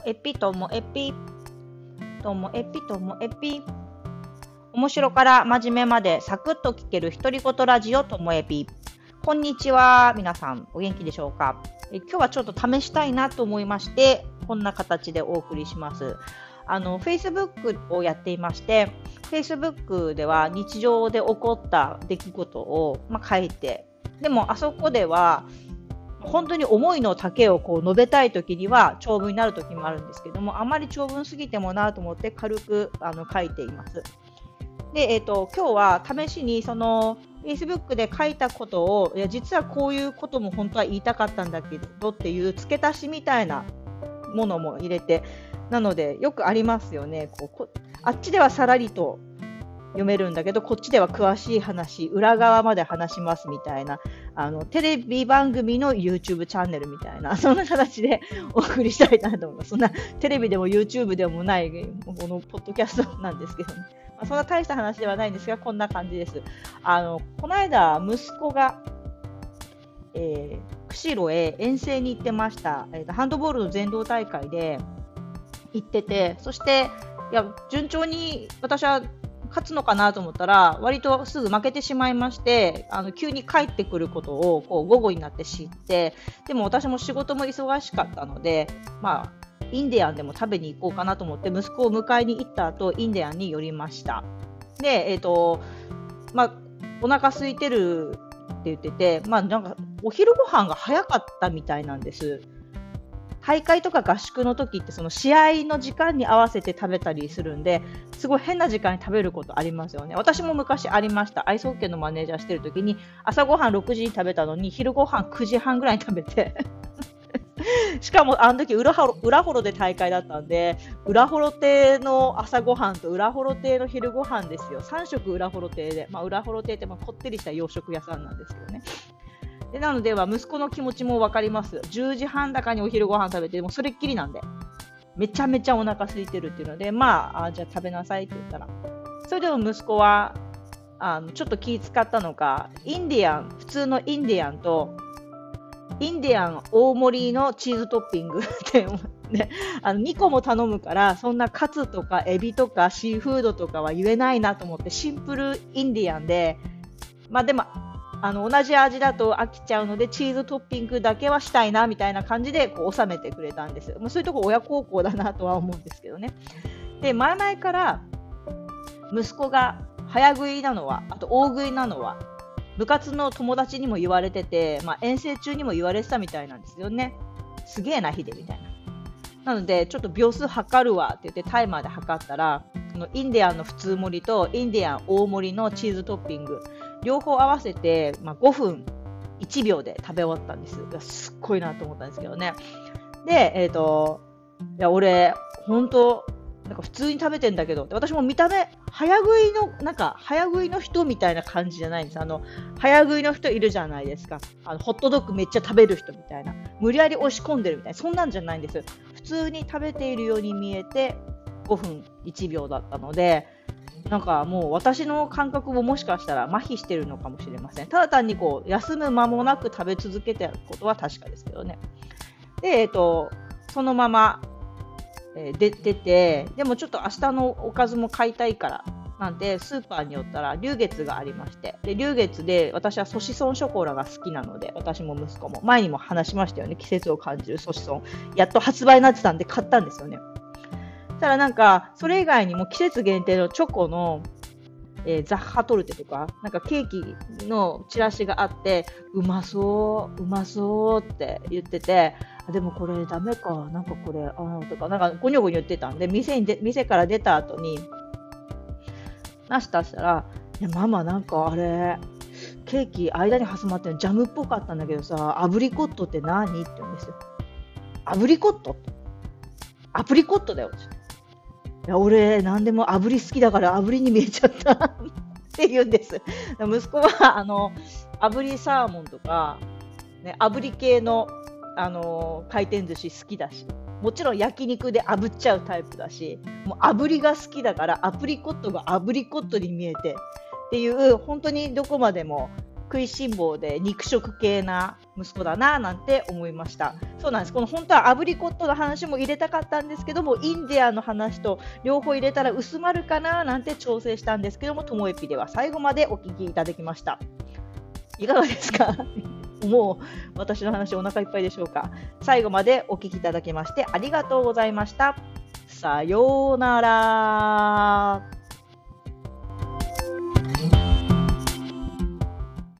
もえぴともえぴ。ともえぴともえぴ。面白から真面目までサクッと聞ける独り言ラジオともえぴ。こんにちは。皆さん、お元気でしょうか？え今日はちょっと試したいなと思いまして、こんな形でお送りします。あの、Facebook をやっていまして、Facebook では日常で起こった出来事を、まあ、書いて、でもあそこでは、本当に思いの丈をこう述べたい時には長文になる時もあるんですけどもあまり長文すぎてもなと思って軽くあの書いています。で、えーと、今日は試しにその Facebook で書いたことをいや実はこういうことも本当は言いたかったんだけどっていう付け足しみたいなものも入れてなのでよくありますよねこうあっちではさらりと読めるんだけどこっちでは詳しい話裏側まで話しますみたいなあのテレビ番組の YouTube チャンネルみたいな そんな形でお送りしたいなと思いますそんなテレビでも YouTube でもないこのポッドキャストなんですけどね、まあ、そんな大した話ではないんですがこんな感じです。あのこの間息子がえー、釧路へ遠征に行ってました、えーとハンドボールの全道大会で行っててそしていや順調に私は勝つのかなと思ったら割とすぐ負けてしまいましてあの急に帰ってくることをこう午後になって知ってでも私も仕事も忙しかったのでまあインディアンでも食べに行こうかなと思って息子を迎えに行った後インディアンに寄りました。でえっ、ー、とまあお腹空いてるって言っててまあなんかお昼ご飯が早かったみたいなんです。大会とか合宿の時ってその試合の時間に合わせて食べたりするんですごい変な時間に食べることありますよね。私も昔ありました。アイスホッケーのマネージャーしてる時に朝ごはん6時に食べたのに昼ごはん9時半ぐらいに食べて しかもあの時裏幌裏幌で大会だったんで裏幌亭の朝ごはんと裏幌亭の昼ごはんですよ。3食裏幌亭で、まあ、裏幌亭ってまあこってりした洋食屋さんなんですけどね。でなのでは息子の気持ちも分かります。10時半だかにお昼ご飯食べて、もそれっきりなんで、めちゃめちゃお腹空いてるっていうので、まあ、あじゃあ食べなさいって言ったら、それでも息子は、あのちょっと気使ったのか、インディアン、普通のインディアンと、インディアン大盛りのチーズトッピング ってね、あの2個も頼むからそんなカツとかエビとかシーフードとかは言えないなと思ってシンプルインディアンで。まあでもあの同じ味だと飽きちゃうのでチーズトッピングだけはしたいなみたいな感じでこう収めてくれたんです。まあ、そういうとこ親孝行だなとは思うんですけどね。で前々から息子が早食いなのはあと大食いなのは部活の友達にも言われてて、まあ、遠征中にも言われてたみたいなんですよね。すげえな、ヒデみたいな。なので、ちょっと秒数測るわって言ってタイマーで測ったら、インディアンの普通盛りとインディアン大盛りのチーズトッピング、両方合わせて、まあ、5分1秒で食べ終わったんです。すっごいなと思ったんですけどね。で、えっ、ー、と、いや、俺、本当なんか普通に食べてんだけど、私も見た目、早食いの、なんか、早食いの人みたいな感じじゃないんです。あの、早食いの人いるじゃないですか。あの、ホットドッグめっちゃ食べる人みたいな。無理やり押し込んでるみたいな。そんなんじゃないんです。普通に食べているように見えて、5分1秒だったので、なんかもう私の感覚ももしかしたら麻痺してるのかもしれません。ただ単にこう休む間もなく食べ続けてることは確かですけどね。で、えっ、ー、と、そのまま、えー、出てて、でもちょっと明日のおかずも買いたいからなんでスーパーに寄ったら龍月がありまして。で龍月で私はソシソンショコラが好きなので私も息子も。前にも話しましたよね。季節を感じるソシソン。やっと発売になってたんで買ったんですよね。たらなんか、それ以外にも季節限定のチョコの、えー、ザッハトルテとか、なんかケーキのチラシがあって、うまそう、うまそうって言ってて、でもこれダメか、なんかこれ、ああ、とか、なんかゴニョゴニョ言ってたんで、店にで店から出た後に、なし出したら、いや、ママなんかあれ、ケーキ間に挟まってるジャムっぽかったんだけどさ、アブリコットって何？って言うんですよ。アブリコット？アプリコットだよ。や俺、何でも炙り好きだから炙りに見えちゃったって言うんです。息子は、あの、炙りサーモンとか、ね、炙り系の、あの回転寿司好きだし、もちろん焼肉で炙っちゃうタイプだし、もう炙りが好きだから、アプリコットがアプリコットに見えてっていう、本当にどこまでも食いしん坊で肉食系な息子だななんて思いました。そうなんです。この本当はアブリコットの話も入れたかったんですけどもインディアンの話と両方入れたら薄まるかななんて調整したんですけどもともえぴでは最後までお聞きいただきました。いかがですか？もう私の話お腹いっぱいでしょうか。最後までお聞きいただきましてありがとうございました。さようなら。